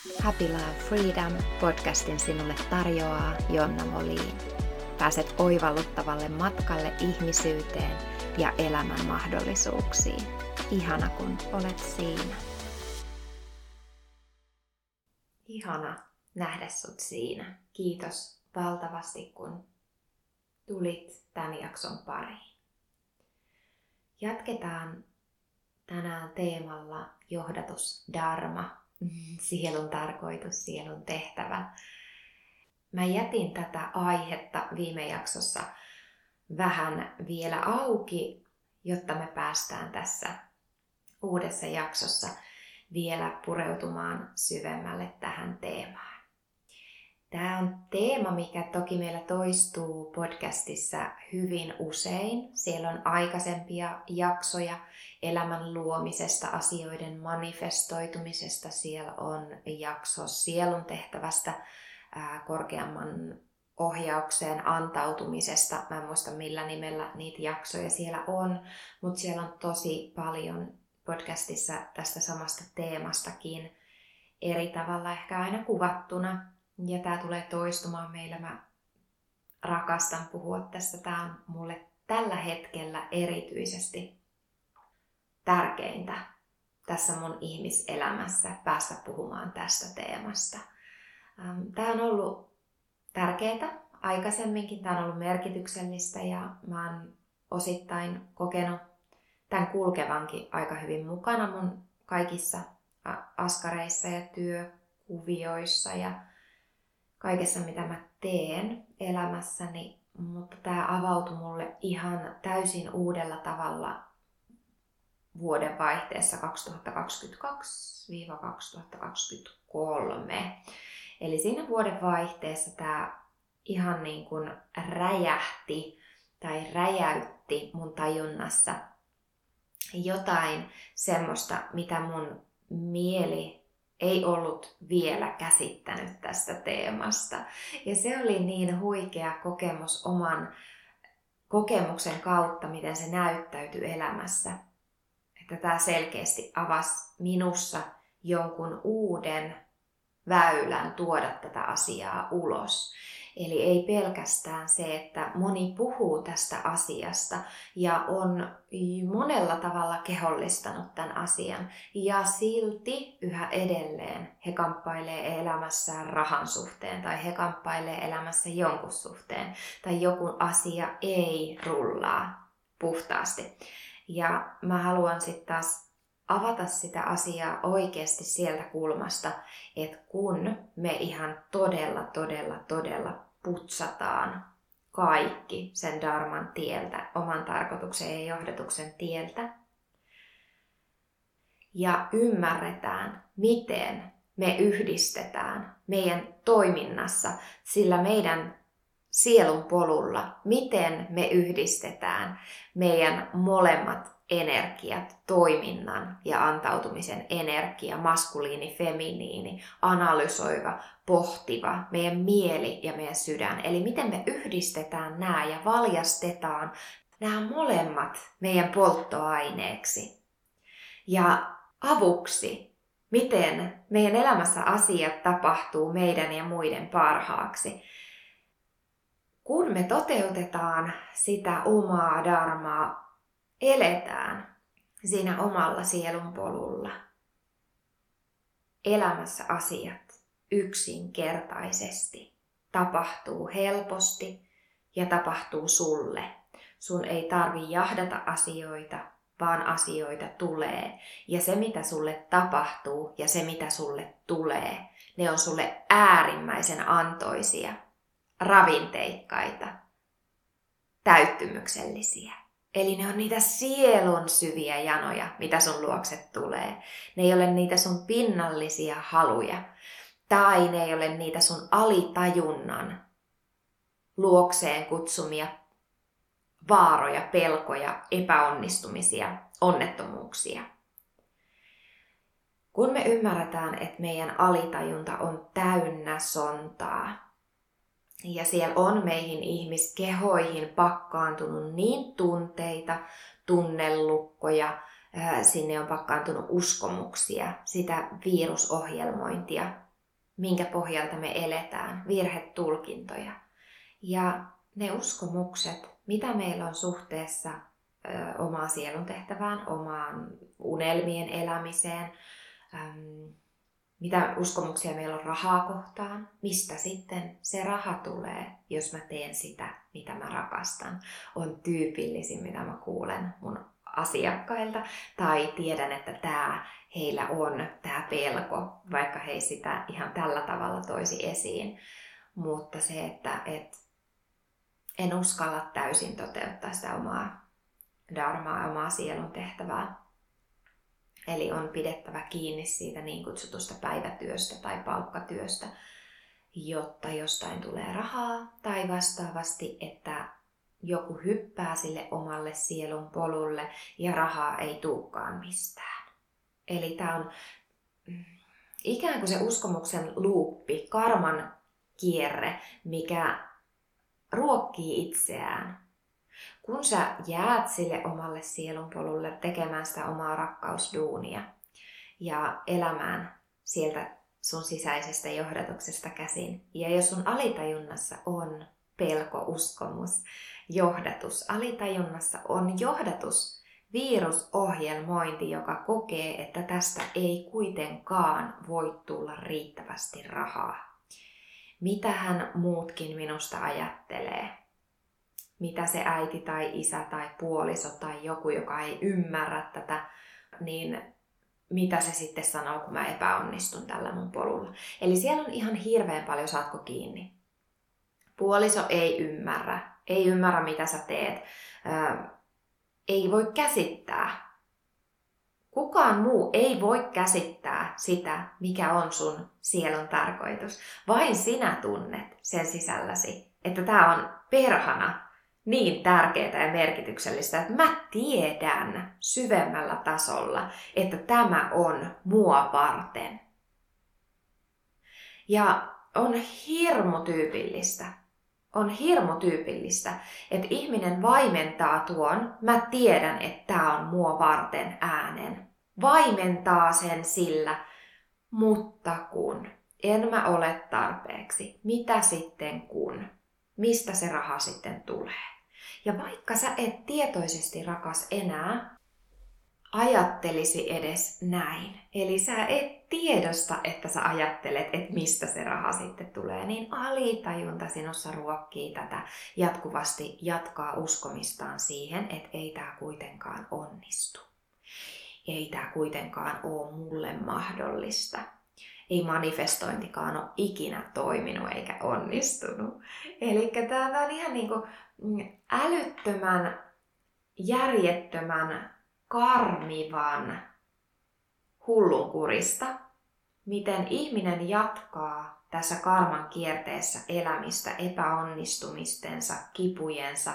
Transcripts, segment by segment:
Happy Love Freedom podcastin sinulle tarjoaa Jonna Moliin. Pääset oivalluttavalle matkalle ihmisyyteen ja elämän mahdollisuuksiin. Ihana kun olet siinä. Ihana nähdä sut siinä. Kiitos valtavasti kun tulit tämän jakson pariin. Jatketaan tänään teemalla johdatus Dharma, sielun tarkoitus, sielun tehtävä. Mä jätin tätä aihetta viime jaksossa vähän vielä auki, jotta me päästään tässä uudessa jaksossa vielä pureutumaan syvemmälle tähän teemaan. Tämä on teema, mikä toki meillä toistuu podcastissa hyvin usein. Siellä on aikaisempia jaksoja elämän luomisesta, asioiden manifestoitumisesta. Siellä on jakso sielun tehtävästä, korkeamman ohjaukseen antautumisesta. Mä en muista millä nimellä niitä jaksoja siellä on, mutta siellä on tosi paljon podcastissa tästä samasta teemastakin eri tavalla ehkä aina kuvattuna ja tämä tulee toistumaan meillä. Mä rakastan puhua tästä. Tämä on mulle tällä hetkellä erityisesti tärkeintä tässä mun ihmiselämässä päästä puhumaan tästä teemasta. Tämä on ollut tärkeää aikaisemminkin, tämä on ollut merkityksellistä ja mä oon osittain kokenut tämän kulkevankin aika hyvin mukana mun kaikissa askareissa ja työkuvioissa ja kaikessa, mitä mä teen elämässäni, mutta tämä avautui mulle ihan täysin uudella tavalla vuoden vaihteessa 2022-2023. Eli siinä vuoden vaihteessa tämä ihan niin kuin räjähti tai räjäytti mun tajunnassa jotain semmoista, mitä mun mieli ei ollut vielä käsittänyt tästä teemasta. Ja se oli niin huikea kokemus oman kokemuksen kautta, miten se näyttäytyi elämässä. Että tämä selkeästi avasi minussa jonkun uuden väylän tuoda tätä asiaa ulos. Eli ei pelkästään se, että moni puhuu tästä asiasta ja on monella tavalla kehollistanut tämän asian. Ja silti yhä edelleen he kamppailee elämässään rahan suhteen tai he kamppailee elämässä jonkun suhteen tai joku asia ei rullaa puhtaasti. Ja mä haluan sitten taas avata sitä asiaa oikeasti sieltä kulmasta, että kun me ihan todella, todella, todella putsataan kaikki sen Dharman tieltä, oman tarkoituksen ja johdatuksen tieltä. Ja ymmärretään, miten me yhdistetään meidän toiminnassa, sillä meidän sielun polulla, miten me yhdistetään meidän molemmat energiat, toiminnan ja antautumisen energia, maskuliini, feminiini, analysoiva, pohtiva, meidän mieli ja meidän sydän. Eli miten me yhdistetään nämä ja valjastetaan nämä molemmat meidän polttoaineeksi. Ja avuksi, miten meidän elämässä asiat tapahtuu meidän ja muiden parhaaksi. Kun me toteutetaan sitä omaa dharmaa eletään siinä omalla sielun polulla. Elämässä asiat yksinkertaisesti tapahtuu helposti ja tapahtuu sulle. Sun ei tarvi jahdata asioita, vaan asioita tulee. Ja se, mitä sulle tapahtuu ja se, mitä sulle tulee, ne on sulle äärimmäisen antoisia, ravinteikkaita, täyttymyksellisiä. Eli ne on niitä sielun syviä janoja, mitä sun luokse tulee. Ne ei ole niitä sun pinnallisia haluja. Tai ne ei ole niitä sun alitajunnan luokseen kutsumia vaaroja, pelkoja, epäonnistumisia, onnettomuuksia. Kun me ymmärretään, että meidän alitajunta on täynnä sontaa, ja siellä on meihin ihmiskehoihin pakkaantunut niin tunteita, tunnellukkoja, sinne on pakkaantunut uskomuksia, sitä virusohjelmointia, minkä pohjalta me eletään, virhetulkintoja. Ja ne uskomukset, mitä meillä on suhteessa omaan sielun tehtävään, omaan unelmien elämiseen, äm, mitä uskomuksia meillä on rahaa kohtaan, mistä sitten se raha tulee, jos mä teen sitä, mitä mä rakastan, on tyypillisin, mitä mä kuulen mun asiakkailta, tai tiedän, että tämä heillä on, tämä pelko, vaikka he sitä ihan tällä tavalla toisi esiin. Mutta se, että et en uskalla täysin toteuttaa sitä omaa dharmaa, omaa sielun tehtävää. Eli on pidettävä kiinni siitä niin kutsutusta päivätyöstä tai palkkatyöstä, jotta jostain tulee rahaa, tai vastaavasti, että joku hyppää sille omalle sielun polulle ja rahaa ei tuukaan mistään. Eli tämä on mm, ikään kuin se uskomuksen luuppi, karman kierre, mikä ruokkii itseään. Kun sä jäät sille omalle sielunpolulle tekemään sitä omaa rakkausduunia ja elämään sieltä sun sisäisestä johdatuksesta käsin, ja jos sun alitajunnassa on pelko, uskomus, johdatus, alitajunnassa on johdatus, virusohjelmointi, joka kokee, että tästä ei kuitenkaan voi tulla riittävästi rahaa. Mitä hän muutkin minusta ajattelee? Mitä se äiti tai isä tai puoliso tai joku, joka ei ymmärrä tätä, niin mitä se sitten sanoo, kun mä epäonnistun tällä mun polulla. Eli siellä on ihan hirveän paljon saatko kiinni. Puoliso ei ymmärrä, ei ymmärrä mitä sä teet, ei voi käsittää. Kukaan muu ei voi käsittää sitä, mikä on sun sielun tarkoitus. Vain sinä tunnet sen sisälläsi, että tämä on perhana niin tärkeää ja merkityksellistä, että mä tiedän syvemmällä tasolla, että tämä on mua varten. Ja on hirmu tyypillistä, on hirmu tyypillistä, että ihminen vaimentaa tuon, mä tiedän, että tämä on mua varten äänen. Vaimentaa sen sillä, mutta kun en mä ole tarpeeksi, mitä sitten kun? Mistä se raha sitten tulee? Ja vaikka sä et tietoisesti rakas enää ajattelisi edes näin, eli sä et tiedosta, että sä ajattelet, että mistä se raha sitten tulee, niin alitajunta sinussa ruokkii tätä jatkuvasti jatkaa uskomistaan siihen, että ei tämä kuitenkaan onnistu. Ei tämä kuitenkaan ole mulle mahdollista. Ei manifestointikaan ole ikinä toiminut eikä onnistunut. Eli tämä on ihan niin kuin älyttömän, järjettömän, karmivan hullunkurista, miten ihminen jatkaa tässä karman kierteessä elämistä epäonnistumistensa, kipujensa,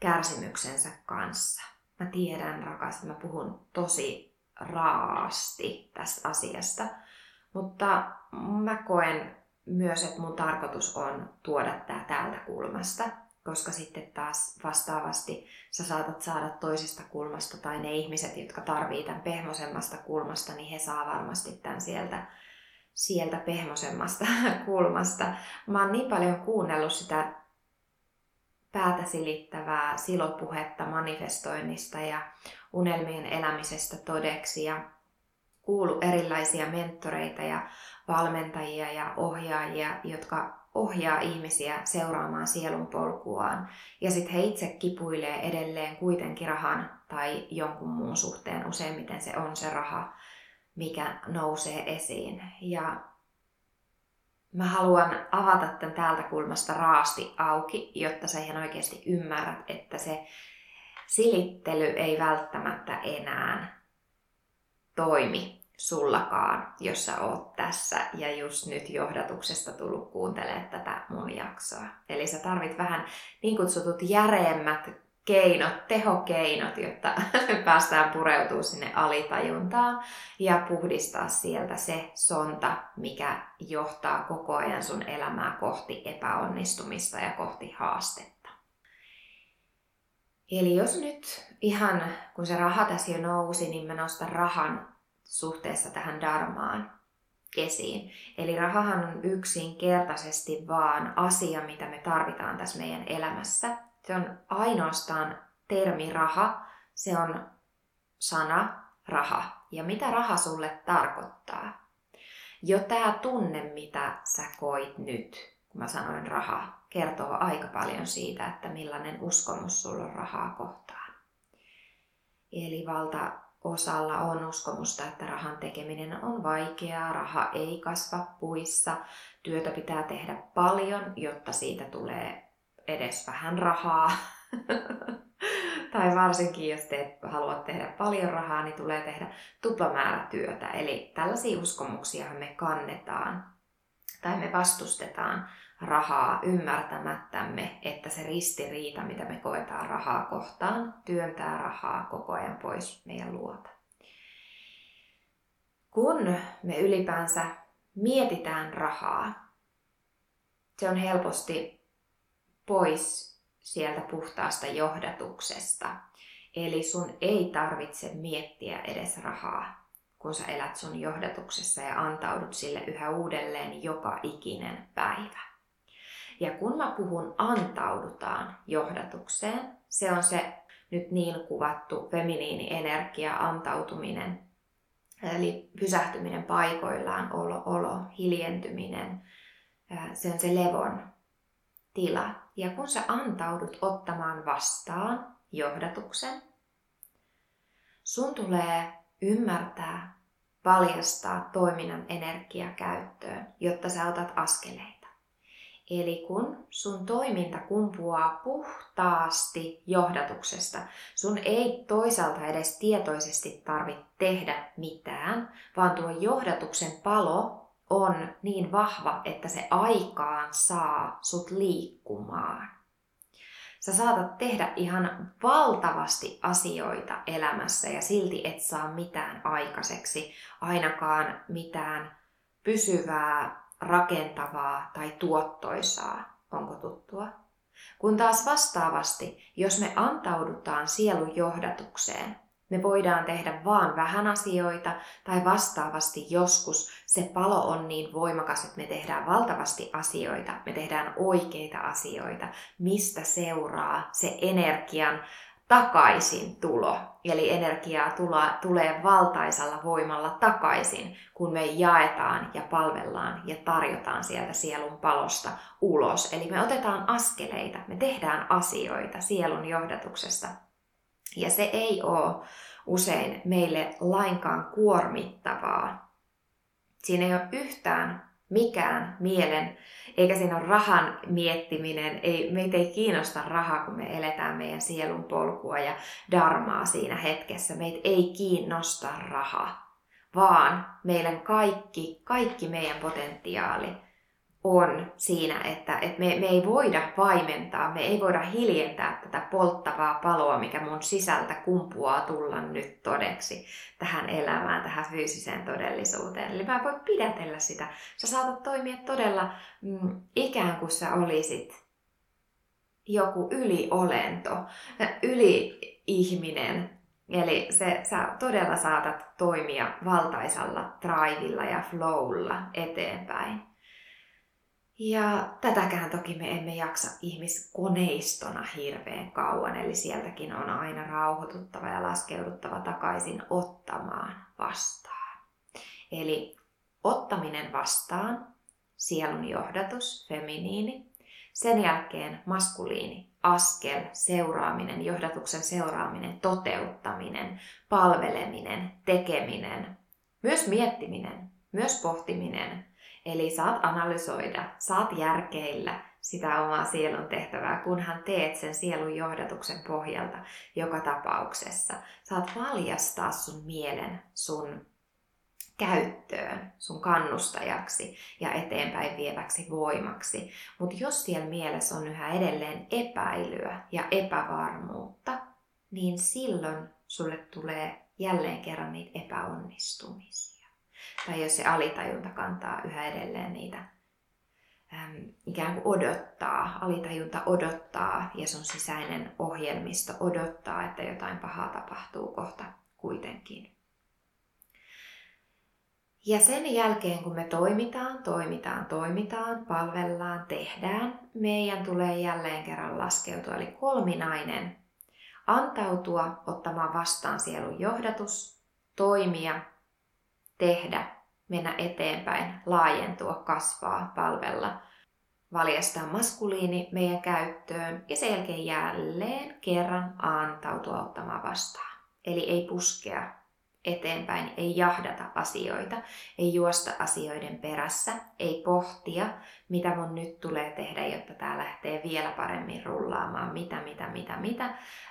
kärsimyksensä kanssa. Mä tiedän, rakas, että mä puhun tosi raasti tästä asiasta, mutta mä koen myös, että mun tarkoitus on tuoda tämä täältä kulmasta koska sitten taas vastaavasti sä saatat saada toisesta kulmasta tai ne ihmiset, jotka tarvii tämän pehmosemmasta kulmasta, niin he saa varmasti tämän sieltä, sieltä pehmosemmasta kulmasta. Mä oon niin paljon kuunnellut sitä päätä silittävää silopuhetta manifestoinnista ja unelmien elämisestä todeksi ja kuulu erilaisia mentoreita ja valmentajia ja ohjaajia, jotka ohjaa ihmisiä seuraamaan sielun polkuaan. Ja sitten he itse kipuilee edelleen kuitenkin rahan tai jonkun muun suhteen. Useimmiten se on se raha, mikä nousee esiin. Ja mä haluan avata tämän täältä kulmasta raasti auki, jotta sä ihan oikeasti ymmärrät, että se silittely ei välttämättä enää toimi sullakaan, jos sä oot tässä ja just nyt johdatuksesta tullut kuuntelemaan tätä mun jaksoa. Eli sä tarvit vähän niin kutsutut järeemmät keinot, tehokeinot, jotta päästään pureutumaan sinne alitajuntaan ja puhdistaa sieltä se sonta, mikä johtaa koko ajan sun elämää kohti epäonnistumista ja kohti haastetta. Eli jos nyt ihan kun se raha tässä jo nousi, niin mä nostan rahan suhteessa tähän darmaan. esiin. Eli rahahan on yksinkertaisesti vaan asia, mitä me tarvitaan tässä meidän elämässä. Se on ainoastaan termi raha, se on sana raha. Ja mitä raha sulle tarkoittaa? Jo tämä tunne, mitä sä koit nyt, kun mä sanoin raha, kertoo aika paljon siitä, että millainen uskomus sulla on rahaa kohtaan. Eli valta osalla on uskomusta, että rahan tekeminen on vaikeaa, raha ei kasva puissa, työtä pitää tehdä paljon, jotta siitä tulee edes vähän rahaa. tai varsinkin, jos te haluat tehdä paljon rahaa, niin tulee tehdä tuplamäärä työtä. Eli tällaisia uskomuksia me kannetaan tai me vastustetaan rahaa ymmärtämättämme, että se ristiriita, mitä me koetaan rahaa kohtaan, työntää rahaa koko ajan pois meidän luota. Kun me ylipäänsä mietitään rahaa, se on helposti pois sieltä puhtaasta johdatuksesta. Eli sun ei tarvitse miettiä edes rahaa, kun sä elät sun johdatuksessa ja antaudut sille yhä uudelleen joka ikinen päivä. Ja kun mä puhun antaudutaan johdatukseen, se on se nyt niin kuvattu feminiini-energia, antautuminen, eli pysähtyminen paikoillaan, olo, olo, hiljentyminen, se on se levon tila. Ja kun sä antaudut ottamaan vastaan johdatuksen, sun tulee ymmärtää, paljastaa toiminnan energia käyttöön, jotta sä otat askeleita. Eli kun sun toiminta kumpuaa puhtaasti johdatuksesta, sun ei toisaalta edes tietoisesti tarvitse tehdä mitään, vaan tuo johdatuksen palo on niin vahva, että se aikaan saa sut liikkumaan. Sä saatat tehdä ihan valtavasti asioita elämässä ja silti et saa mitään aikaiseksi, ainakaan mitään pysyvää, rakentavaa tai tuottoisaa. Onko tuttua? Kun taas vastaavasti, jos me antaudutaan sielun johdatukseen, me voidaan tehdä vaan vähän asioita tai vastaavasti joskus se palo on niin voimakas, että me tehdään valtavasti asioita, me tehdään oikeita asioita, mistä seuraa se energian takaisin tulo. Eli energiaa tula, tulee valtaisalla voimalla takaisin, kun me jaetaan ja palvellaan ja tarjotaan sieltä sielun palosta ulos. Eli me otetaan askeleita, me tehdään asioita sielun johdatuksesta ja se ei ole usein meille lainkaan kuormittavaa. Siinä ei ole yhtään mikään mielen, eikä siinä ole rahan miettiminen. Ei, meitä ei kiinnosta raha, kun me eletään meidän sielun polkua ja darmaa siinä hetkessä. Meitä ei kiinnosta raha, vaan meidän kaikki, kaikki meidän potentiaali on siinä, että, että me, me ei voida vaimentaa, me ei voida hiljentää tätä polttavaa paloa, mikä mun sisältä kumpuaa tulla nyt todeksi tähän elämään, tähän fyysiseen todellisuuteen. Eli mä en voi pidätellä sitä. Sä saatat toimia todella mm, ikään kuin sä olisit joku yliolento, yli-ihminen, Eli se, sä todella saatat toimia valtaisalla drivilla ja flowlla eteenpäin. Ja tätäkään toki me emme jaksa ihmiskoneistona hirveän kauan, eli sieltäkin on aina rauhoituttava ja laskeuduttava takaisin ottamaan vastaan. Eli ottaminen vastaan, sielun johdatus, feminiini, sen jälkeen maskuliini, askel, seuraaminen, johdatuksen seuraaminen, toteuttaminen, palveleminen, tekeminen, myös miettiminen, myös pohtiminen, Eli saat analysoida, saat järkeillä sitä omaa sielun tehtävää, kunhan teet sen sielun johdatuksen pohjalta joka tapauksessa. Saat valjastaa sun mielen sun käyttöön, sun kannustajaksi ja eteenpäin vieväksi voimaksi. Mutta jos siellä mielessä on yhä edelleen epäilyä ja epävarmuutta, niin silloin sulle tulee jälleen kerran niitä epäonnistumisia tai jos se alitajunta kantaa yhä edelleen niitä äm, ikään kuin odottaa, alitajunta odottaa ja sun sisäinen ohjelmisto odottaa, että jotain pahaa tapahtuu kohta kuitenkin. Ja sen jälkeen, kun me toimitaan, toimitaan, toimitaan, palvellaan, tehdään, meidän tulee jälleen kerran laskeutua. Eli kolminainen. Antautua ottamaan vastaan sielun johdatus, toimia, tehdä, mennä eteenpäin, laajentua, kasvaa, palvella, valjastaa maskuliini meidän käyttöön ja sen jälkeen jälleen kerran antautua ottamaan vastaan. Eli ei puskea eteenpäin, ei jahdata asioita, ei juosta asioiden perässä, ei pohtia, mitä mun nyt tulee tehdä, jotta tämä lähtee vielä paremmin rullaamaan, mitä, mitä, mitä, mitä,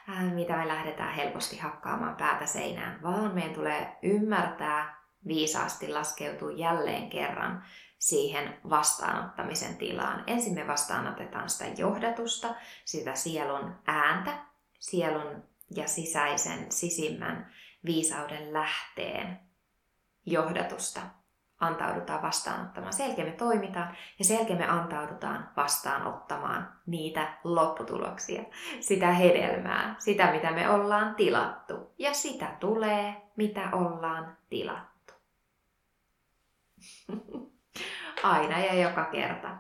ää, mitä me lähdetään helposti hakkaamaan päätä seinään, vaan meidän tulee ymmärtää viisaasti laskeutua jälleen kerran siihen vastaanottamisen tilaan. Ensin me vastaanotetaan sitä johdatusta, sitä sielun ääntä, sielun ja sisäisen, sisimmän viisauden lähteen johdatusta antaudutaan vastaanottamaan. Sen me toimitaan ja sen me antaudutaan vastaanottamaan niitä lopputuloksia, sitä hedelmää, sitä mitä me ollaan tilattu. Ja sitä tulee, mitä ollaan tilattu. Aina ja joka kerta.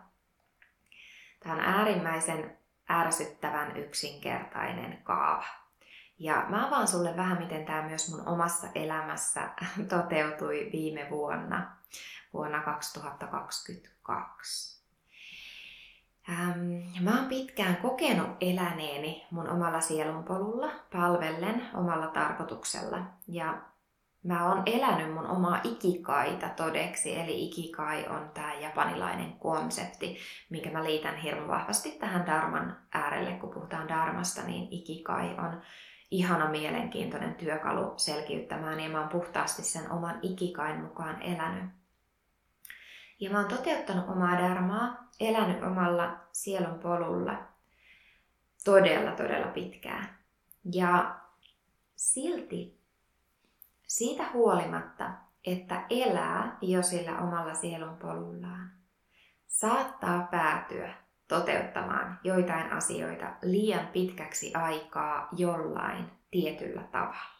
Tämä on äärimmäisen ärsyttävän yksinkertainen kaava. Ja mä avaan sulle vähän, miten tämä myös mun omassa elämässä toteutui viime vuonna, vuonna 2022. Ähm, mä oon pitkään kokenut eläneeni mun omalla sielunpolulla, palvellen omalla tarkoituksella. Ja mä oon elänyt mun omaa ikikaita todeksi, eli ikikai on tämä japanilainen konsepti, minkä mä liitän hirveän vahvasti tähän Darman äärelle. Kun puhutaan Darmasta, niin ikikai on ihana mielenkiintoinen työkalu selkiyttämään ja mä oon puhtaasti sen oman ikikain mukaan elänyt. Ja mä oon toteuttanut omaa dharmaa, elänyt omalla sielun polulla todella, todella pitkään. Ja silti siitä huolimatta, että elää jo sillä omalla sielun polullaan, saattaa päätyä toteuttamaan joitain asioita liian pitkäksi aikaa jollain tietyllä tavalla.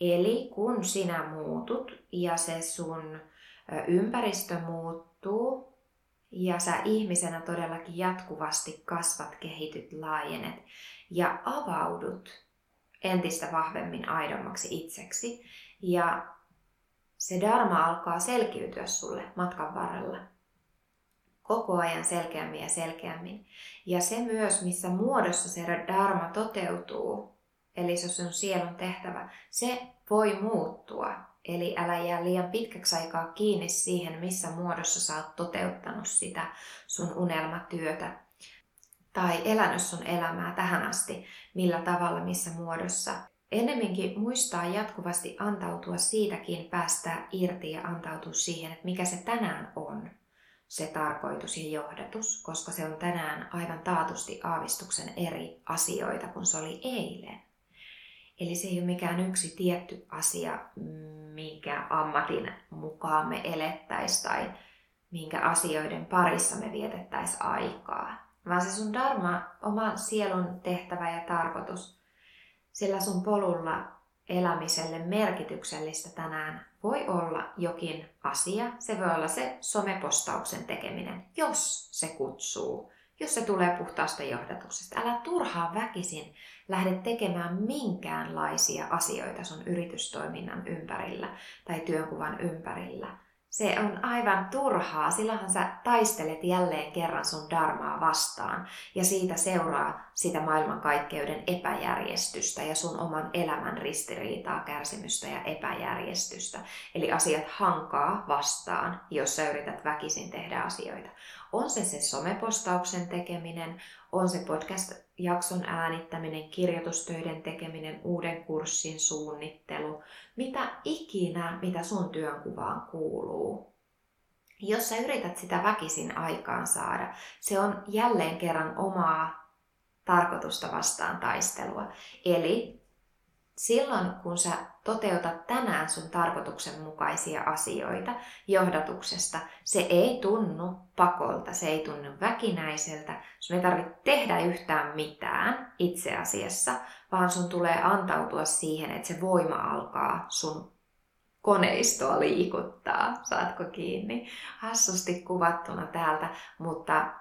Eli kun sinä muutut ja se sun ympäristö muuttuu ja sä ihmisenä todellakin jatkuvasti kasvat, kehityt, laajenet ja avaudut entistä vahvemmin aidommaksi itseksi ja se dharma alkaa selkiytyä sulle matkan varrella, koko ajan selkeämmin ja selkeämmin. Ja se myös, missä muodossa se dharma toteutuu, eli se on sielun tehtävä, se voi muuttua. Eli älä jää liian pitkäksi aikaa kiinni siihen, missä muodossa sä oot toteuttanut sitä sun unelmatyötä tai elänyt sun elämää tähän asti, millä tavalla, missä muodossa. Ennemminkin muistaa jatkuvasti antautua siitäkin, päästää irti ja antautua siihen, että mikä se tänään on se tarkoitus ja johdatus, koska se on tänään aivan taatusti aavistuksen eri asioita kuin se oli eilen. Eli se ei ole mikään yksi tietty asia, minkä ammatin mukaan me elettäisiin tai minkä asioiden parissa me vietettäisiin aikaa. Vaan se sun dharma, oma sielun tehtävä ja tarkoitus, sillä sun polulla elämiselle merkityksellistä tänään voi olla jokin asia. Se voi olla se somepostauksen tekeminen, jos se kutsuu, jos se tulee puhtaasta johdatuksesta. Älä turhaa väkisin lähde tekemään minkäänlaisia asioita sun yritystoiminnan ympärillä tai työnkuvan ympärillä – se on aivan turhaa, silloinhan sä taistelet jälleen kerran sun darmaa vastaan ja siitä seuraa sitä maailmankaikkeuden epäjärjestystä ja sun oman elämän ristiriitaa, kärsimystä ja epäjärjestystä. Eli asiat hankaa vastaan, jos sä yrität väkisin tehdä asioita. On se se somepostauksen tekeminen, on se podcast-jakson äänittäminen, kirjoitustöiden tekeminen, uuden kurssin suunnittelu, mitä ikinä, mitä sun työnkuvaan kuuluu. Jos sä yrität sitä väkisin aikaan saada, se on jälleen kerran omaa tarkoitusta vastaan taistelua. Eli silloin kun sä toteutat tänään sun tarkoituksenmukaisia asioita johdatuksesta, se ei tunnu pakolta, se ei tunnu väkinäiseltä, sun ei tarvitse tehdä yhtään mitään itse asiassa, vaan sun tulee antautua siihen, että se voima alkaa sun koneistoa liikuttaa, saatko kiinni. Hassusti kuvattuna täältä, mutta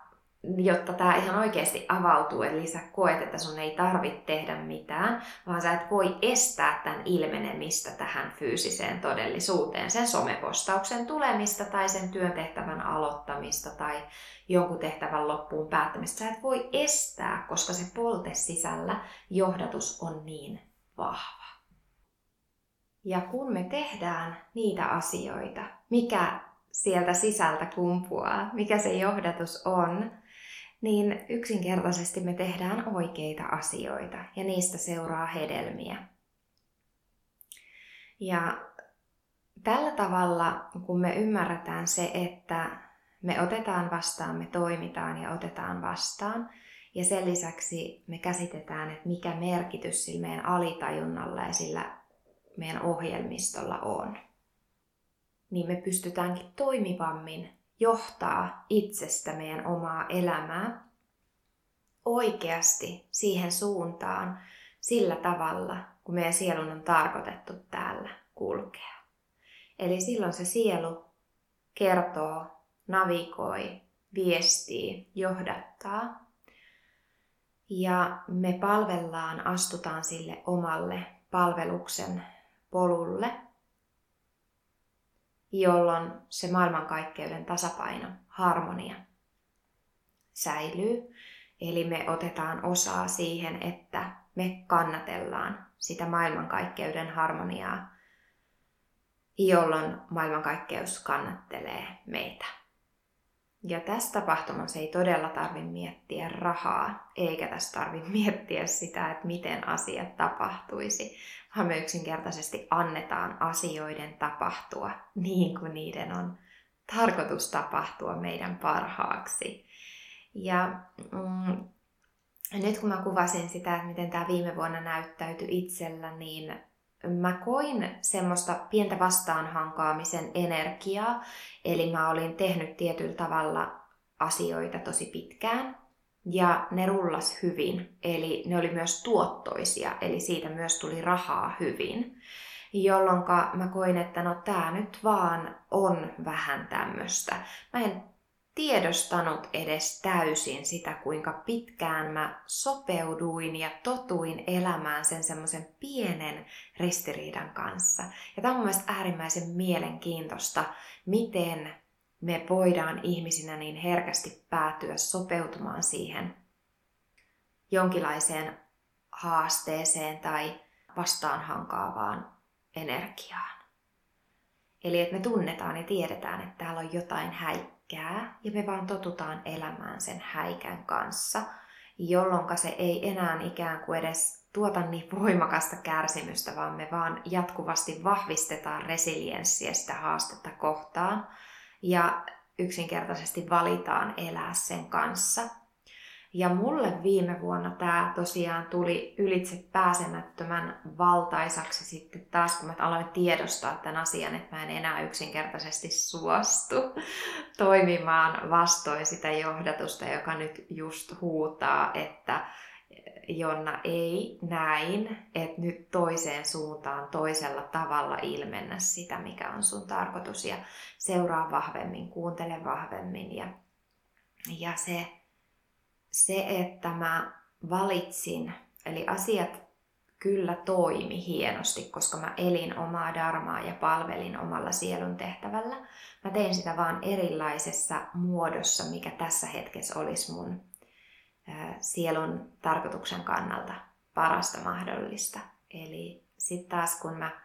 jotta tämä ihan oikeasti avautuu, eli sä koet, että sun ei tarvitse tehdä mitään, vaan sä et voi estää tämän ilmenemistä tähän fyysiseen todellisuuteen, sen somepostauksen tulemista tai sen työtehtävän aloittamista tai jonkun tehtävän loppuun päättämistä. Sä et voi estää, koska se polte sisällä johdatus on niin vahva. Ja kun me tehdään niitä asioita, mikä sieltä sisältä kumpuaa, mikä se johdatus on, niin yksinkertaisesti me tehdään oikeita asioita ja niistä seuraa hedelmiä. Ja tällä tavalla, kun me ymmärretään se, että me otetaan vastaan, me toimitaan ja otetaan vastaan, ja sen lisäksi me käsitetään, että mikä merkitys sillä meidän alitajunnalla ja sillä meidän ohjelmistolla on, niin me pystytäänkin toimivammin johtaa itsestä meidän omaa elämää oikeasti siihen suuntaan sillä tavalla, kun meidän sielun on tarkoitettu täällä kulkea. Eli silloin se sielu kertoo, navigoi, viestii, johdattaa. Ja me palvellaan, astutaan sille omalle palveluksen polulle – jolloin se maailmankaikkeuden tasapaino, harmonia säilyy. Eli me otetaan osaa siihen, että me kannatellaan sitä maailmankaikkeuden harmoniaa, jolloin maailmankaikkeus kannattelee meitä. Ja tässä tapahtumassa ei todella tarvitse miettiä rahaa, eikä tässä tarvitse miettiä sitä, että miten asiat tapahtuisi, vaan me yksinkertaisesti annetaan asioiden tapahtua niin kuin niiden on tarkoitus tapahtua meidän parhaaksi. Ja mm, nyt kun mä kuvasin sitä, että miten tämä viime vuonna näyttäytyi itsellä, niin mä koin semmoista pientä vastaanhankaamisen energiaa. Eli mä olin tehnyt tietyllä tavalla asioita tosi pitkään ja ne rullas hyvin. Eli ne oli myös tuottoisia, eli siitä myös tuli rahaa hyvin. Jolloin mä koin, että no tää nyt vaan on vähän tämmöstä. Mä en tiedostanut edes täysin sitä, kuinka pitkään mä sopeuduin ja totuin elämään sen semmoisen pienen ristiriidan kanssa. Ja tämä on mun äärimmäisen mielenkiintoista, miten me voidaan ihmisinä niin herkästi päätyä sopeutumaan siihen jonkinlaiseen haasteeseen tai vastaanhankaavaan energiaan. Eli että me tunnetaan ja tiedetään, että täällä on jotain häikkää ja me vaan totutaan elämään sen häikän kanssa, jolloin se ei enää ikään kuin edes tuota niin voimakasta kärsimystä, vaan me vaan jatkuvasti vahvistetaan resilienssiä sitä haastetta kohtaan ja yksinkertaisesti valitaan elää sen kanssa. Ja mulle viime vuonna tämä tosiaan tuli ylitse pääsemättömän valtaisaksi sitten taas, kun mä aloin tiedostaa tämän asian, että mä en enää yksinkertaisesti suostu toimimaan vastoin sitä johdatusta, joka nyt just huutaa, että Jonna ei näin, että nyt toiseen suuntaan toisella tavalla ilmennä sitä, mikä on sun tarkoitus. Ja seuraa vahvemmin, kuuntele vahvemmin ja, ja se, se, että mä valitsin, eli asiat kyllä toimi hienosti, koska mä elin omaa darmaa ja palvelin omalla sielun tehtävällä. Mä tein sitä vaan erilaisessa muodossa, mikä tässä hetkessä olisi mun sielun tarkoituksen kannalta parasta mahdollista. Eli sitten taas kun mä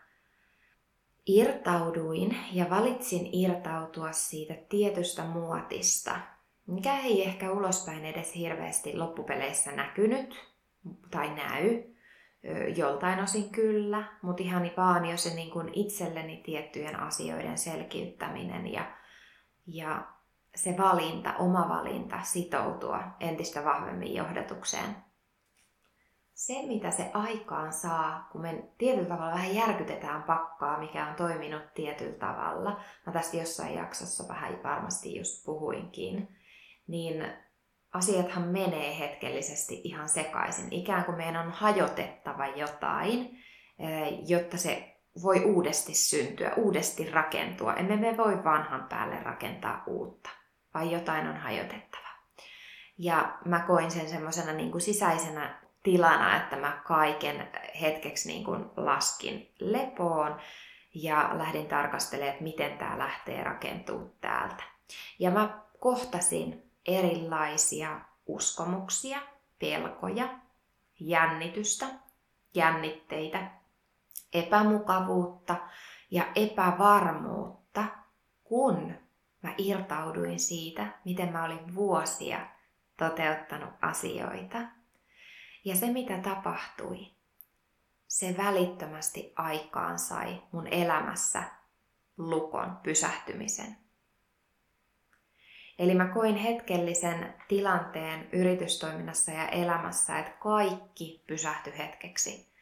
irtauduin ja valitsin irtautua siitä tietystä muotista, mikä ei ehkä ulospäin edes hirveästi loppupeleissä näkynyt tai näy, joltain osin kyllä, mutta ihan vaan jo se niin kuin itselleni tiettyjen asioiden selkiyttäminen ja, ja se valinta, oma valinta sitoutua entistä vahvemmin johdatukseen. Se, mitä se aikaan saa, kun me tietyllä tavalla vähän järkytetään pakkaa, mikä on toiminut tietyllä tavalla, mä tästä jossain jaksossa vähän varmasti just puhuinkin, niin asiathan menee hetkellisesti ihan sekaisin. Ikään kuin meidän on hajotettava jotain, eh, jotta se voi uudesti syntyä, uudesti rakentua. Emme me voi vanhan päälle rakentaa uutta, vaan jotain on hajotettava. Ja mä koin sen semmoisena niin sisäisenä tilana, että mä kaiken hetkeksi niin kuin laskin lepoon ja lähdin tarkastelemaan, että miten tämä lähtee rakentumaan täältä. Ja mä kohtasin erilaisia uskomuksia, pelkoja, jännitystä, jännitteitä, epämukavuutta ja epävarmuutta, kun mä irtauduin siitä, miten mä olin vuosia toteuttanut asioita. Ja se, mitä tapahtui, se välittömästi aikaan sai mun elämässä lukon pysähtymisen. Eli mä koin hetkellisen tilanteen yritystoiminnassa ja elämässä, että kaikki pysähtyi hetkeksi.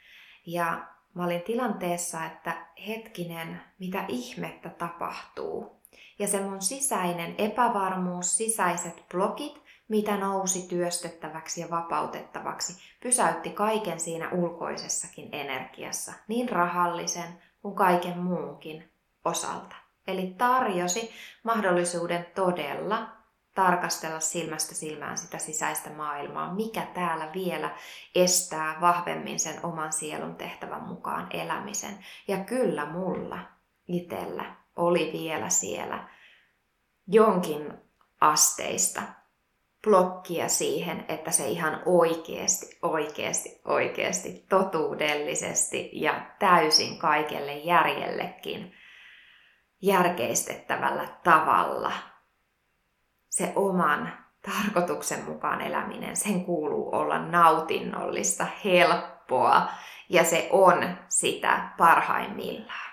Ja mä olin tilanteessa, että hetkinen, mitä ihmettä tapahtuu. Ja se mun sisäinen epävarmuus, sisäiset blokit, mitä nousi työstettäväksi ja vapautettavaksi, pysäytti kaiken siinä ulkoisessakin energiassa, niin rahallisen kuin kaiken muunkin osalta. Eli tarjosi mahdollisuuden todella tarkastella silmästä silmään sitä sisäistä maailmaa, mikä täällä vielä estää vahvemmin sen oman sielun tehtävän mukaan elämisen. Ja kyllä mulla itsellä oli vielä siellä jonkin asteista blokkia siihen, että se ihan oikeasti, oikeasti, oikeasti, totuudellisesti ja täysin kaikelle järjellekin järkeistettävällä tavalla se oman tarkoituksen mukaan eläminen, sen kuuluu olla nautinnollista, helppoa ja se on sitä parhaimmillaan.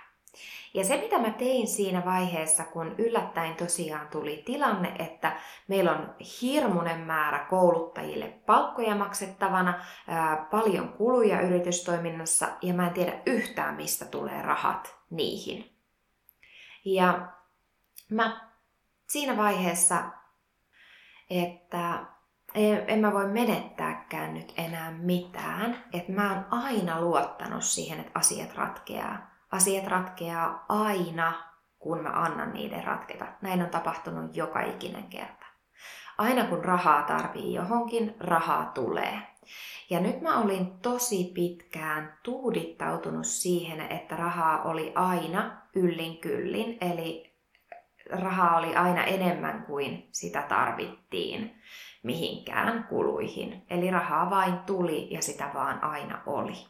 Ja se, mitä mä tein siinä vaiheessa, kun yllättäen tosiaan tuli tilanne, että meillä on hirmuinen määrä kouluttajille palkkoja maksettavana, paljon kuluja yritystoiminnassa ja mä en tiedä yhtään, mistä tulee rahat niihin. Ja mä siinä vaiheessa, että en mä voi menettääkään nyt enää mitään, että mä oon aina luottanut siihen, että asiat ratkeaa. Asiat ratkeaa aina, kun mä annan niiden ratketa. Näin on tapahtunut joka ikinen kerta. Aina kun rahaa tarvii johonkin, rahaa tulee. Ja nyt mä olin tosi pitkään tuudittautunut siihen, että rahaa oli aina yllin kyllin, eli rahaa oli aina enemmän kuin sitä tarvittiin mihinkään kuluihin. Eli rahaa vain tuli ja sitä vaan aina oli.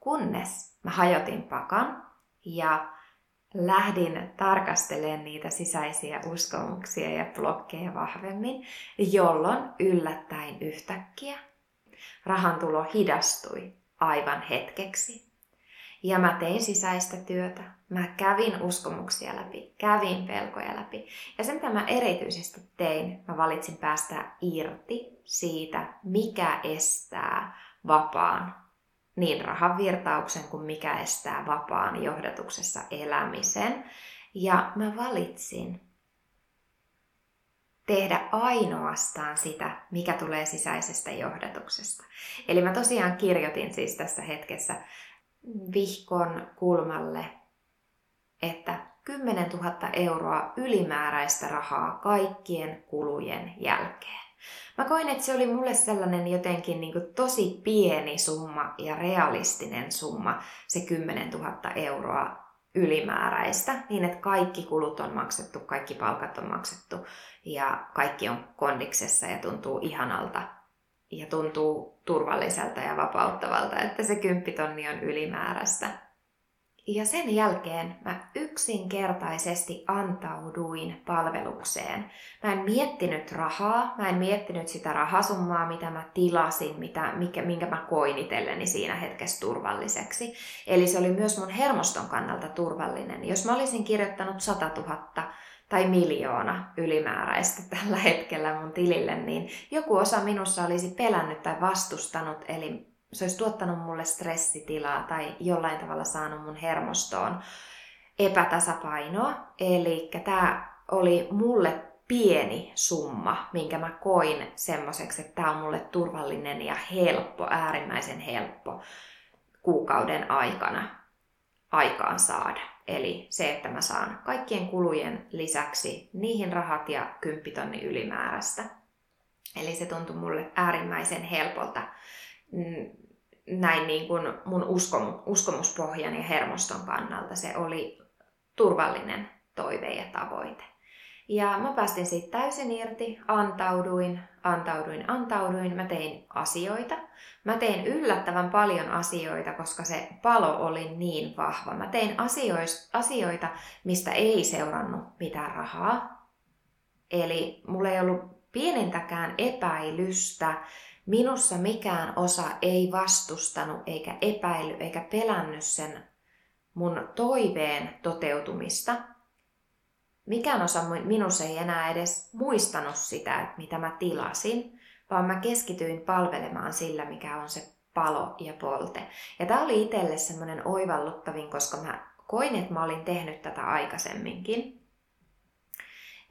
Kunnes mä hajotin pakan ja lähdin tarkastelemaan niitä sisäisiä uskomuksia ja blokkeja vahvemmin, jolloin yllättäen yhtäkkiä rahan tulo hidastui aivan hetkeksi. Ja mä tein sisäistä työtä. Mä kävin uskomuksia läpi, kävin pelkoja läpi. Ja se, mitä mä erityisesti tein, mä valitsin päästä irti siitä, mikä estää vapaan niin rahavirtauksen kuin mikä estää vapaan johdatuksessa elämisen. Ja mä valitsin tehdä ainoastaan sitä, mikä tulee sisäisestä johdatuksesta. Eli mä tosiaan kirjoitin siis tässä hetkessä vihkon kulmalle, että 10 000 euroa ylimääräistä rahaa kaikkien kulujen jälkeen. Mä koin, että se oli mulle sellainen jotenkin niin kuin tosi pieni summa ja realistinen summa, se 10 000 euroa ylimääräistä, niin että kaikki kulut on maksettu, kaikki palkat on maksettu ja kaikki on kondiksessa ja tuntuu ihanalta ja tuntuu turvalliselta ja vapauttavalta, että se kymppitonni on ylimääräistä. Ja sen jälkeen mä yksinkertaisesti antauduin palvelukseen. Mä en miettinyt rahaa, mä en miettinyt sitä rahasummaa, mitä mä tilasin, mitä, mikä, minkä mä koin itselleni siinä hetkessä turvalliseksi. Eli se oli myös mun hermoston kannalta turvallinen. Jos mä olisin kirjoittanut 100 000 tai miljoona ylimääräistä tällä hetkellä mun tilille, niin joku osa minussa olisi pelännyt tai vastustanut, eli se olisi tuottanut mulle stressitilaa tai jollain tavalla saanut mun hermostoon epätasapainoa. Eli tämä oli mulle pieni summa, minkä mä koin semmoiseksi, että tämä on mulle turvallinen ja helppo, äärimmäisen helppo kuukauden aikana aikaan saada. Eli se, että mä saan kaikkien kulujen lisäksi niihin rahat ja kymppitonni ylimääräistä. Eli se tuntui mulle äärimmäisen helpolta näin niin kuin mun uskomuspohjan ja hermoston kannalta. Se oli turvallinen toive ja tavoite. Ja mä päästin siitä täysin irti, antauduin, antauduin, antauduin. Mä tein asioita. Mä tein yllättävän paljon asioita, koska se palo oli niin vahva. Mä tein asioita, mistä ei seurannut mitään rahaa. Eli mulla ei ollut pienintäkään epäilystä. Minussa mikään osa ei vastustanut, eikä epäily, eikä pelännyt sen mun toiveen toteutumista – mikään osa minussa ei enää edes muistanut sitä, että mitä mä tilasin, vaan mä keskityin palvelemaan sillä, mikä on se palo ja polte. Ja tämä oli itselle semmoinen oivalluttavin, koska mä koin, että mä olin tehnyt tätä aikaisemminkin.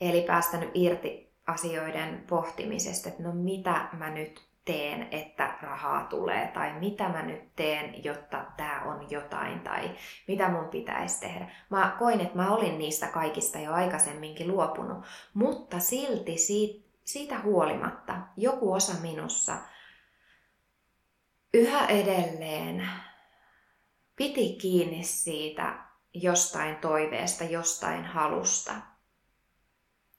Eli päästänyt irti asioiden pohtimisesta, että no mitä mä nyt teen, että rahaa tulee, tai mitä mä nyt teen, jotta tämä on jotain, tai mitä mun pitäisi tehdä. Mä koin, että mä olin niistä kaikista jo aikaisemminkin luopunut, mutta silti siitä, siitä huolimatta joku osa minussa yhä edelleen piti kiinni siitä jostain toiveesta, jostain halusta.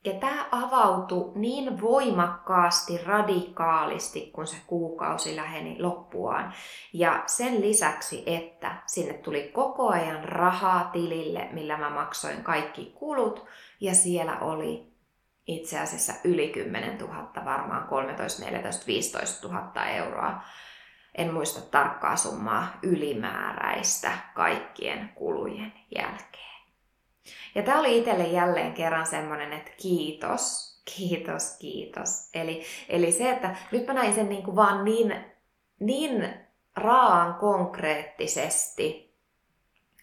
Ja tämä avautui niin voimakkaasti, radikaalisti, kun se kuukausi läheni loppuaan. Ja sen lisäksi, että sinne tuli koko ajan rahaa tilille, millä mä maksoin kaikki kulut, ja siellä oli itse asiassa yli 10 000, varmaan 13, 14, 15 000 euroa. En muista tarkkaa summaa ylimääräistä kaikkien kulujen jälkeen. Ja tämä oli itselle jälleen kerran semmoinen, että kiitos, kiitos, kiitos. Eli, eli se, että nyt mä näin sen niin kuin vaan niin, niin raan konkreettisesti,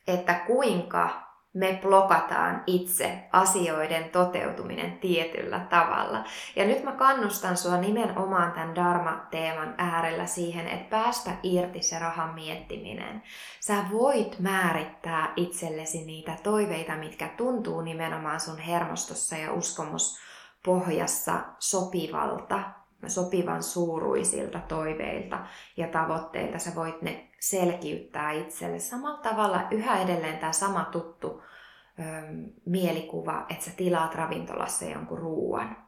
että kuinka me blokataan itse asioiden toteutuminen tietyllä tavalla. Ja nyt mä kannustan sua nimenomaan tämän Dharma-teeman äärellä siihen, että päästä irti se rahan miettiminen. Sä voit määrittää itsellesi niitä toiveita, mitkä tuntuu nimenomaan sun hermostossa ja uskomuspohjassa sopivalta, sopivan suuruisilta toiveilta ja tavoitteilta. Sä voit ne selkiyttää itselle. Samalla tavalla yhä edelleen tämä sama tuttu ö, mielikuva, että sä tilaat ravintolassa jonkun ruuan.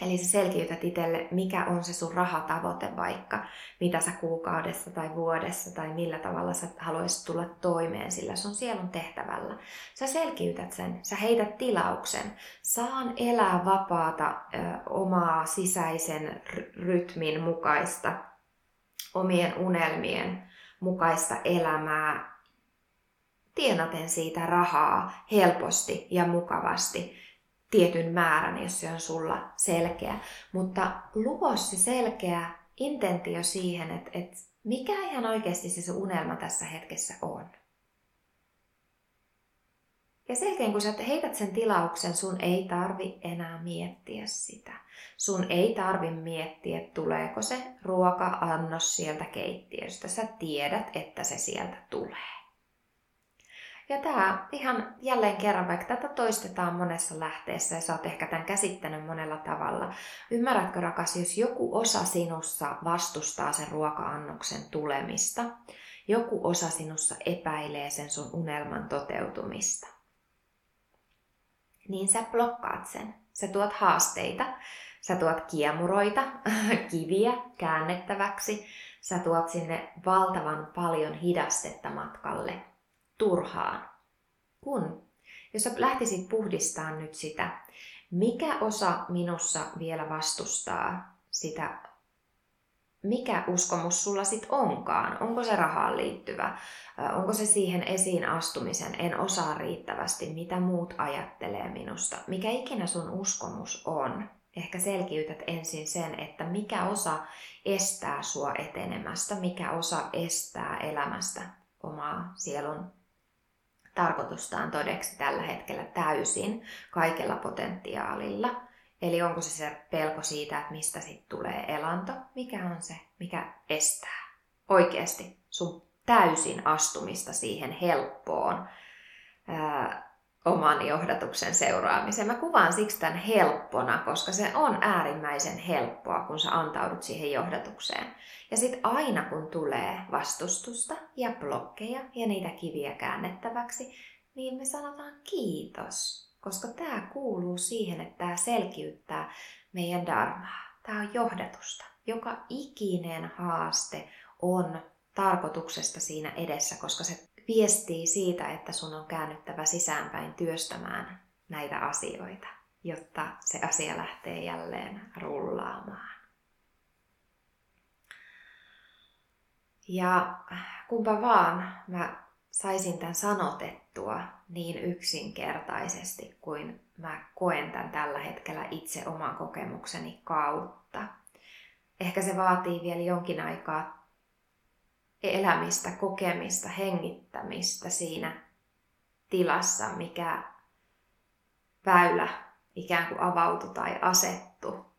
Eli sä selkiytät itselle, mikä on se sun rahatavoite vaikka, mitä sä kuukaudessa tai vuodessa tai millä tavalla sä haluaisit tulla toimeen sillä sun sielun tehtävällä. Sä selkiytät sen, sä heität tilauksen. Saan elää vapaata ö, omaa sisäisen rytmin mukaista, omien unelmien mukaista elämää, tienaten siitä rahaa helposti ja mukavasti tietyn määrän, jos se on sulla selkeä. Mutta luo se selkeä intentio siihen, että, että mikä ihan oikeasti se sun unelma tässä hetkessä on. Ja selkeän kun sä heität sen tilauksen, sun ei tarvi enää miettiä sitä. Sun ei tarvi miettiä, tuleeko se ruoka-annos sieltä keittiöstä. Sä tiedät, että se sieltä tulee. Ja tämä ihan jälleen kerran, vaikka tätä toistetaan monessa lähteessä ja sä oot ehkä tämän käsittänyt monella tavalla. Ymmärrätkö rakas, jos joku osa sinussa vastustaa sen ruoka-annoksen tulemista, joku osa sinussa epäilee sen sun unelman toteutumista, niin sä blokkaat sen. Sä tuot haasteita, sä tuot kiemuroita, kiviä käännettäväksi, sä tuot sinne valtavan paljon hidastetta matkalle turhaan. Kun, jos sä lähtisit puhdistamaan nyt sitä, mikä osa minussa vielä vastustaa sitä, mikä uskomus sulla sit onkaan. Onko se rahaan liittyvä? Onko se siihen esiin astumisen? En osaa riittävästi, mitä muut ajattelee minusta. Mikä ikinä sun uskomus on? Ehkä selkiytät ensin sen, että mikä osa estää sua etenemästä, mikä osa estää elämästä omaa sielun tarkoitustaan todeksi tällä hetkellä täysin kaikella potentiaalilla. Eli onko se se pelko siitä, että mistä sitten tulee elanto, mikä on se, mikä estää oikeasti sun täysin astumista siihen helppoon ää, oman johdatuksen seuraamiseen. Mä kuvaan siksi tämän helppona, koska se on äärimmäisen helppoa, kun sä antaudut siihen johdatukseen. Ja sitten aina kun tulee vastustusta ja blokkeja ja niitä kiviä käännettäväksi, niin me sanotaan kiitos, koska tämä kuuluu siihen, että tämä selkiyttää meidän dharmaa. Tämä on johdatusta. Joka ikinen haaste on tarkoituksesta siinä edessä, koska se viestii siitä, että sun on käännyttävä sisäänpäin työstämään näitä asioita, jotta se asia lähtee jälleen rullaamaan. Ja kumpa vaan mä saisin tämän sanotettua niin yksinkertaisesti kuin mä koen tämän tällä hetkellä itse oman kokemukseni kautta. Ehkä se vaatii vielä jonkin aikaa elämistä, kokemista, hengittämistä siinä tilassa, mikä väylä ikään kuin avautu tai asettu.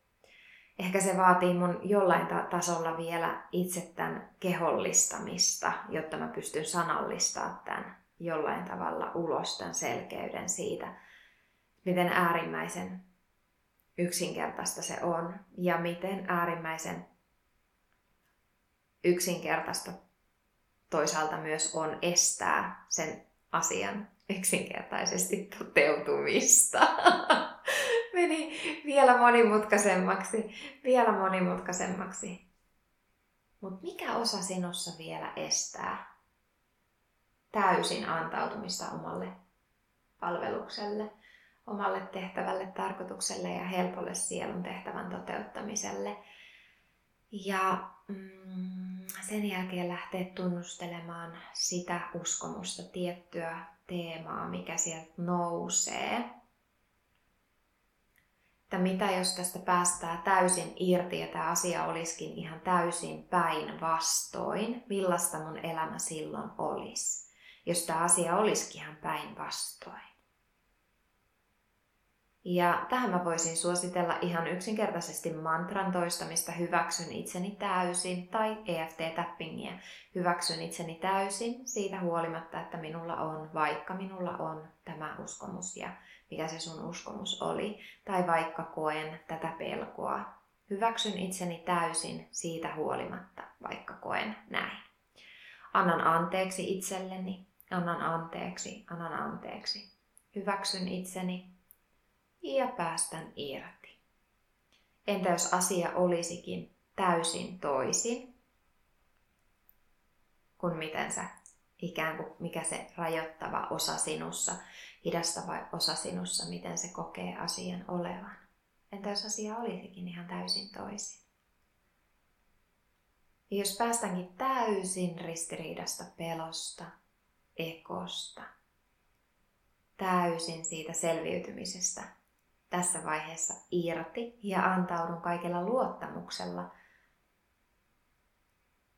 Ehkä se vaatii mun jollain tasolla vielä itse tämän kehollistamista, jotta mä pystyn sanallistamaan tämän jollain tavalla ulos tämän selkeyden siitä, miten äärimmäisen yksinkertaista se on ja miten äärimmäisen yksinkertaista toisaalta myös on estää sen asian yksinkertaisesti toteutumista. Meni vielä monimutkaisemmaksi, vielä monimutkaisemmaksi. Mutta mikä osa sinussa vielä estää täysin antautumista omalle palvelukselle, omalle tehtävälle, tarkoitukselle ja helpolle sielun tehtävän toteuttamiselle? Ja mm, sen jälkeen lähteä tunnustelemaan sitä uskomusta, tiettyä teemaa, mikä sieltä nousee. Että mitä jos tästä päästään täysin irti ja tämä asia olisikin ihan täysin päinvastoin, millaista mun elämä silloin olisi, jos tämä asia olisikin ihan päinvastoin. Ja tähän mä voisin suositella ihan yksinkertaisesti mantran toistamista hyväksyn itseni täysin tai EFT-tappingia hyväksyn itseni täysin siitä huolimatta, että minulla on, vaikka minulla on tämä uskomus ja mikä se sun uskomus oli, tai vaikka koen tätä pelkoa. Hyväksyn itseni täysin siitä huolimatta, vaikka koen näin. Annan anteeksi itselleni, annan anteeksi, annan anteeksi. Hyväksyn itseni, ja päästän irti. Entä jos asia olisikin täysin toisin kuin miten sä ikään kuin mikä se rajoittava osa sinussa, hidastava osa sinussa, miten se kokee asian olevan. Entä jos asia olisikin ihan täysin toisin? Ja jos päästäänkin täysin ristiriidasta pelosta, ekosta, täysin siitä selviytymisestä, tässä vaiheessa irti ja antaudun kaikella luottamuksella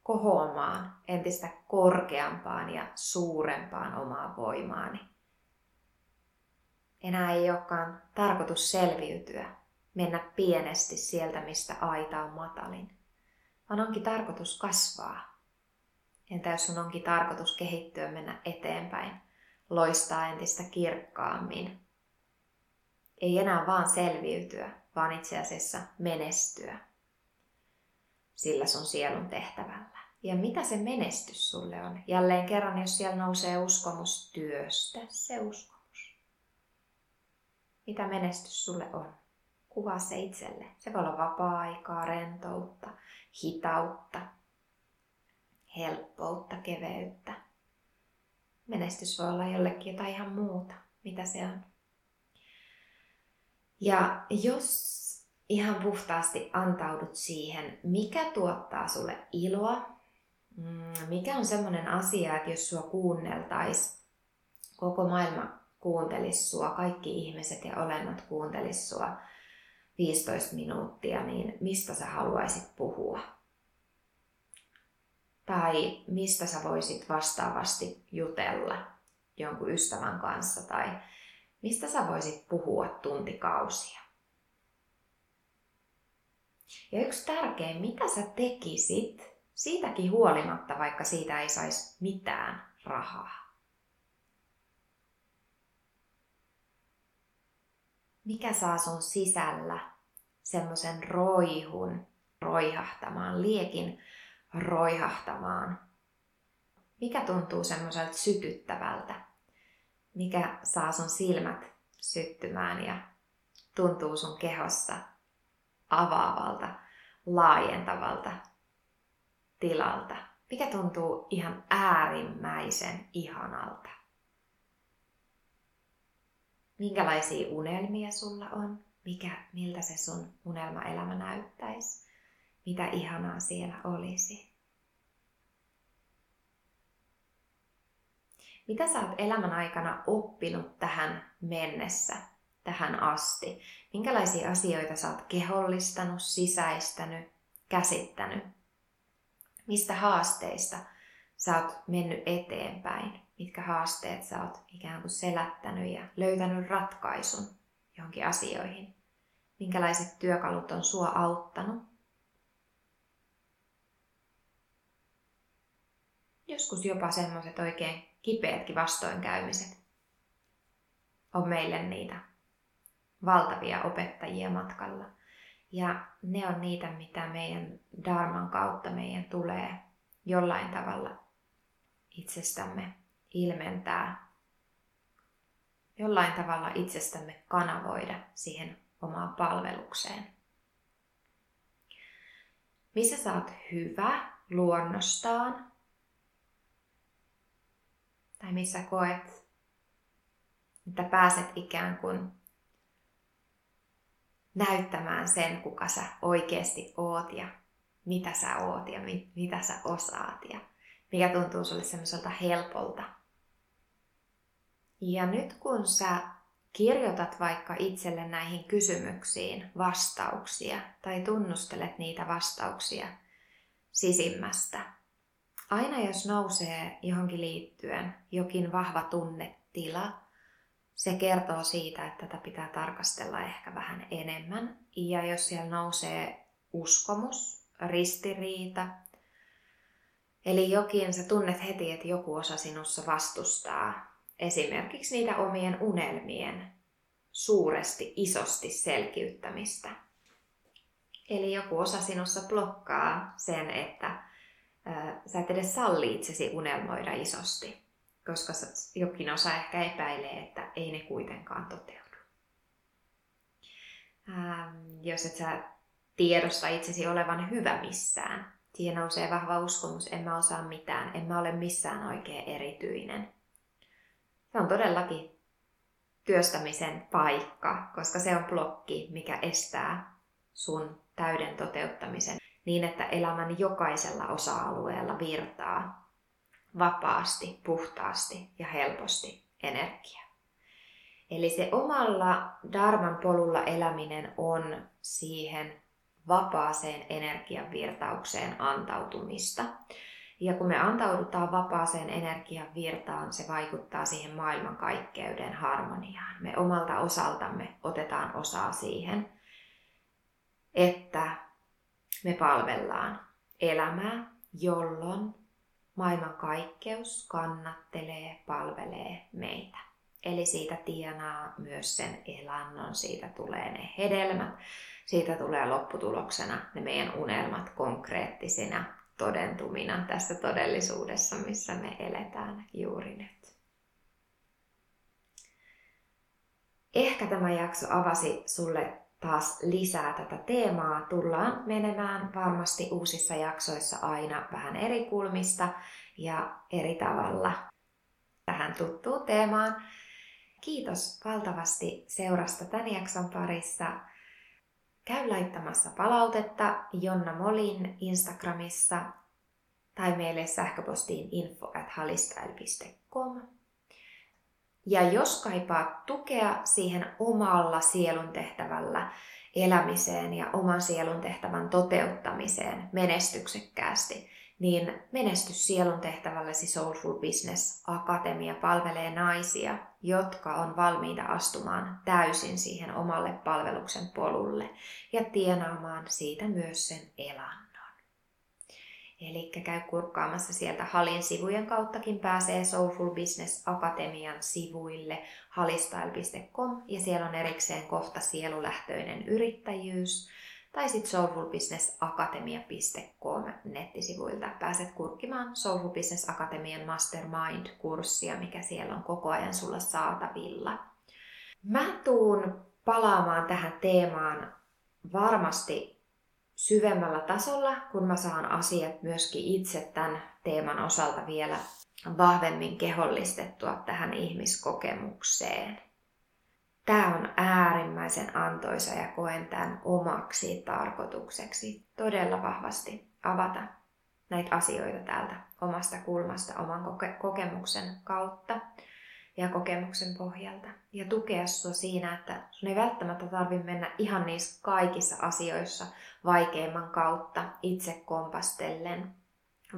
kohoamaan entistä korkeampaan ja suurempaan omaa voimaani. Enää ei olekaan tarkoitus selviytyä, mennä pienesti sieltä, mistä aita on matalin, vaan onkin tarkoitus kasvaa. Entä jos sun onkin tarkoitus kehittyä, mennä eteenpäin, loistaa entistä kirkkaammin, ei enää vaan selviytyä, vaan itse asiassa menestyä sillä sun sielun tehtävällä. Ja mitä se menestys sulle on? Jälleen kerran, jos siellä nousee uskomus työstä, se uskomus. Mitä menestys sulle on? Kuvaa se itselle. Se voi olla vapaa-aikaa, rentoutta, hitautta, helppoutta, keveyttä. Menestys voi olla jollekin jotain ihan muuta. Mitä se on? Ja jos ihan puhtaasti antaudut siihen, mikä tuottaa sulle iloa, mm, mikä on semmoinen asia, että jos sua kuunneltais, koko maailma kuuntelisi sua, kaikki ihmiset ja olennot kuuntelis sua 15 minuuttia, niin mistä sä haluaisit puhua? Tai mistä sä voisit vastaavasti jutella jonkun ystävän kanssa tai mistä sä voisit puhua tuntikausia. Ja yksi tärkein, mitä sä tekisit Siitäkin huolimatta, vaikka siitä ei saisi mitään rahaa. Mikä saa sun sisällä semmoisen roihun roihahtamaan, liekin roihahtamaan? Mikä tuntuu semmoiselta sytyttävältä? Mikä saa sun silmät syttymään ja tuntuu sun kehossa avaavalta, laajentavalta tilalta? Mikä tuntuu ihan äärimmäisen ihanalta? Minkälaisia unelmia sulla on? Mikä, miltä se sun unelmaelämä näyttäisi? Mitä ihanaa siellä olisi? Mitä sä oot elämän aikana oppinut tähän mennessä, tähän asti? Minkälaisia asioita sä oot kehollistanut, sisäistänyt, käsittänyt? Mistä haasteista sä oot mennyt eteenpäin? Mitkä haasteet sä oot ikään kuin selättänyt ja löytänyt ratkaisun johonkin asioihin? Minkälaiset työkalut on sua auttanut? Joskus jopa semmoiset oikein kipeätkin vastoinkäymiset on meille niitä valtavia opettajia matkalla. Ja ne on niitä, mitä meidän Dharman kautta meidän tulee jollain tavalla itsestämme ilmentää, jollain tavalla itsestämme kanavoida siihen omaan palvelukseen. Missä sä oot hyvä luonnostaan, tai missä koet, että pääset ikään kuin näyttämään sen, kuka sä oikeasti oot ja mitä sä oot ja mit, mitä sä osaat ja mikä tuntuu sulle semmoiselta helpolta. Ja nyt kun sä kirjoitat vaikka itselle näihin kysymyksiin vastauksia tai tunnustelet niitä vastauksia sisimmästä, aina jos nousee johonkin liittyen jokin vahva tunnetila, se kertoo siitä, että tätä pitää tarkastella ehkä vähän enemmän. Ja jos siellä nousee uskomus, ristiriita, eli jokin, sä tunnet heti, että joku osa sinussa vastustaa esimerkiksi niitä omien unelmien suuresti, isosti selkiyttämistä. Eli joku osa sinussa blokkaa sen, että sä et edes salli itsesi unelmoida isosti, koska jokin osa ehkä epäilee, että ei ne kuitenkaan toteudu. Ähm, jos et sä tiedosta itsesi olevan hyvä missään, siihen nousee vahva uskomus, en mä osaa mitään, en mä ole missään oikein erityinen. Se on todellakin työstämisen paikka, koska se on blokki, mikä estää sun täyden toteuttamisen niin, että elämän jokaisella osa-alueella virtaa vapaasti, puhtaasti ja helposti energia. Eli se omalla Dharman polulla eläminen on siihen vapaaseen energian virtaukseen antautumista. Ja kun me antaudutaan vapaaseen energian virtaan, se vaikuttaa siihen maailmankaikkeuden harmoniaan. Me omalta osaltamme otetaan osaa siihen, että me palvellaan elämää, jolloin maailmankaikkeus kannattelee, palvelee meitä. Eli siitä tienaa myös sen elannon, siitä tulee ne hedelmät, siitä tulee lopputuloksena ne meidän unelmat konkreettisina todentumina tässä todellisuudessa, missä me eletään juuri nyt. Ehkä tämä jakso avasi sulle taas lisää tätä teemaa. Tullaan menemään varmasti uusissa jaksoissa aina vähän eri kulmista ja eri tavalla tähän tuttuun teemaan. Kiitos valtavasti seurasta tämän jakson parissa. Käy laittamassa palautetta Jonna Molin Instagramissa tai meille sähköpostiin info at ja jos kaipaat tukea siihen omalla sielun tehtävällä elämiseen ja oman sielun tehtävän toteuttamiseen menestyksekkäästi, niin Menestys sielun tehtävälläsi Soulful Business Akatemia palvelee naisia, jotka on valmiita astumaan täysin siihen omalle palveluksen polulle ja tienaamaan siitä myös sen elannon. Eli käy kurkkaamassa sieltä Halin sivujen kauttakin pääsee Soulful Business Akatemian sivuille halistyle.com ja siellä on erikseen kohta sielulähtöinen yrittäjyys tai sitten soulfulbusinessakatemia.com nettisivuilta. Pääset kurkkimaan Soulful Business Akatemian Mastermind-kurssia, mikä siellä on koko ajan sulla saatavilla. Mä tuun palaamaan tähän teemaan varmasti syvemmällä tasolla, kun mä saan asiat myöskin itse tämän teeman osalta vielä vahvemmin kehollistettua tähän ihmiskokemukseen. Tämä on äärimmäisen antoisa ja koen tämän omaksi tarkoitukseksi todella vahvasti avata näitä asioita täältä omasta kulmasta, oman koke- kokemuksen kautta ja kokemuksen pohjalta. Ja tukea sinua siinä, että sun ei välttämättä tarvitse mennä ihan niissä kaikissa asioissa vaikeimman kautta itse kompastellen,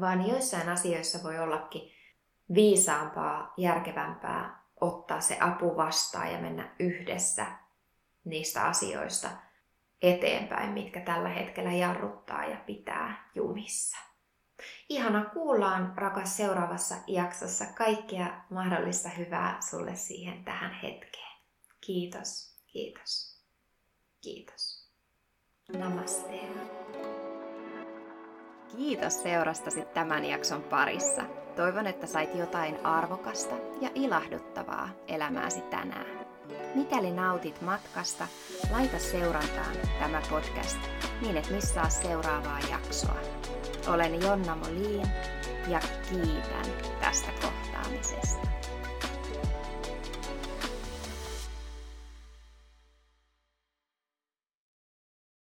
vaan joissain asioissa voi ollakin viisaampaa, järkevämpää ottaa se apu vastaan ja mennä yhdessä niistä asioista eteenpäin, mitkä tällä hetkellä jarruttaa ja pitää jumissa. Ihana kuullaan, rakas, seuraavassa jaksossa. Kaikkea mahdollista hyvää sulle siihen tähän hetkeen. Kiitos, kiitos, kiitos. Namaste. Kiitos seurastasi tämän jakson parissa. Toivon, että sait jotain arvokasta ja ilahduttavaa elämääsi tänään. Mikäli nautit matkasta, laita seurantaan tämä podcast niin et missaa seuraavaa jaksoa. Olen Jonna Molin ja kiitän tästä kohtaamisesta.